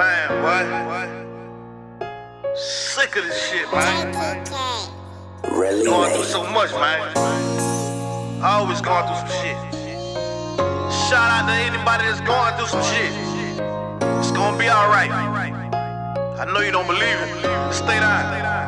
Man. Sick of this shit, man. Really? Going through so much, man. I always going through some shit. Shout out to anybody that's going through some shit. It's gonna be alright. I know you don't believe it. Stay down.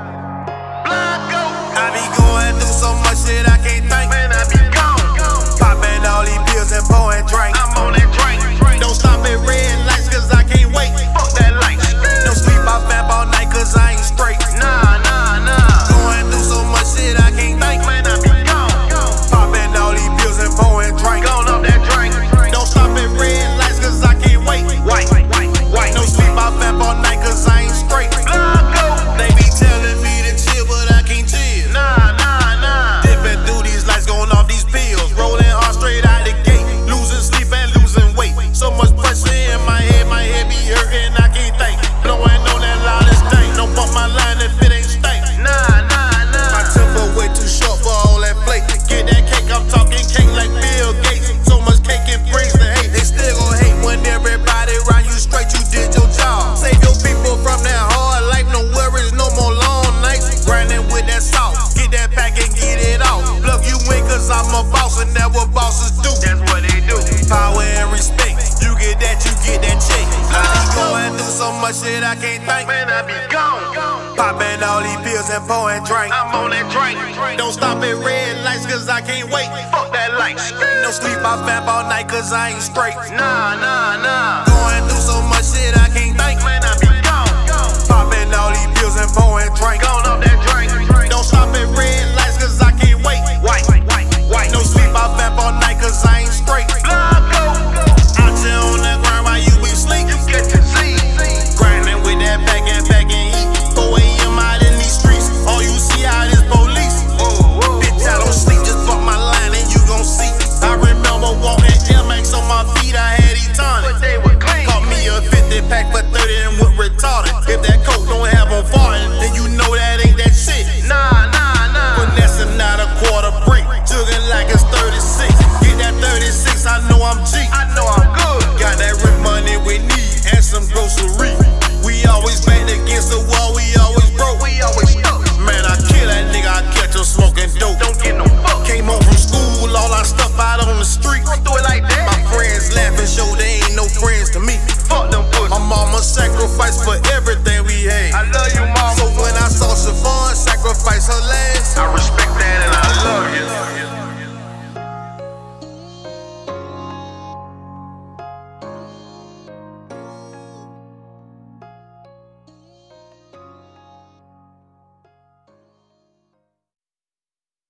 what bosses do. That's what they do. Power and respect. You get that, you get that check. I be going through so much shit I can't think. Man, I be gone. Popping all these pills and pouring drink. I'm on that drink. Don't stop at red lights, cause I can't wait. Fuck that light. No sleep, I vamp all night, cause I ain't straight. Nah, nah, nah. friends to me.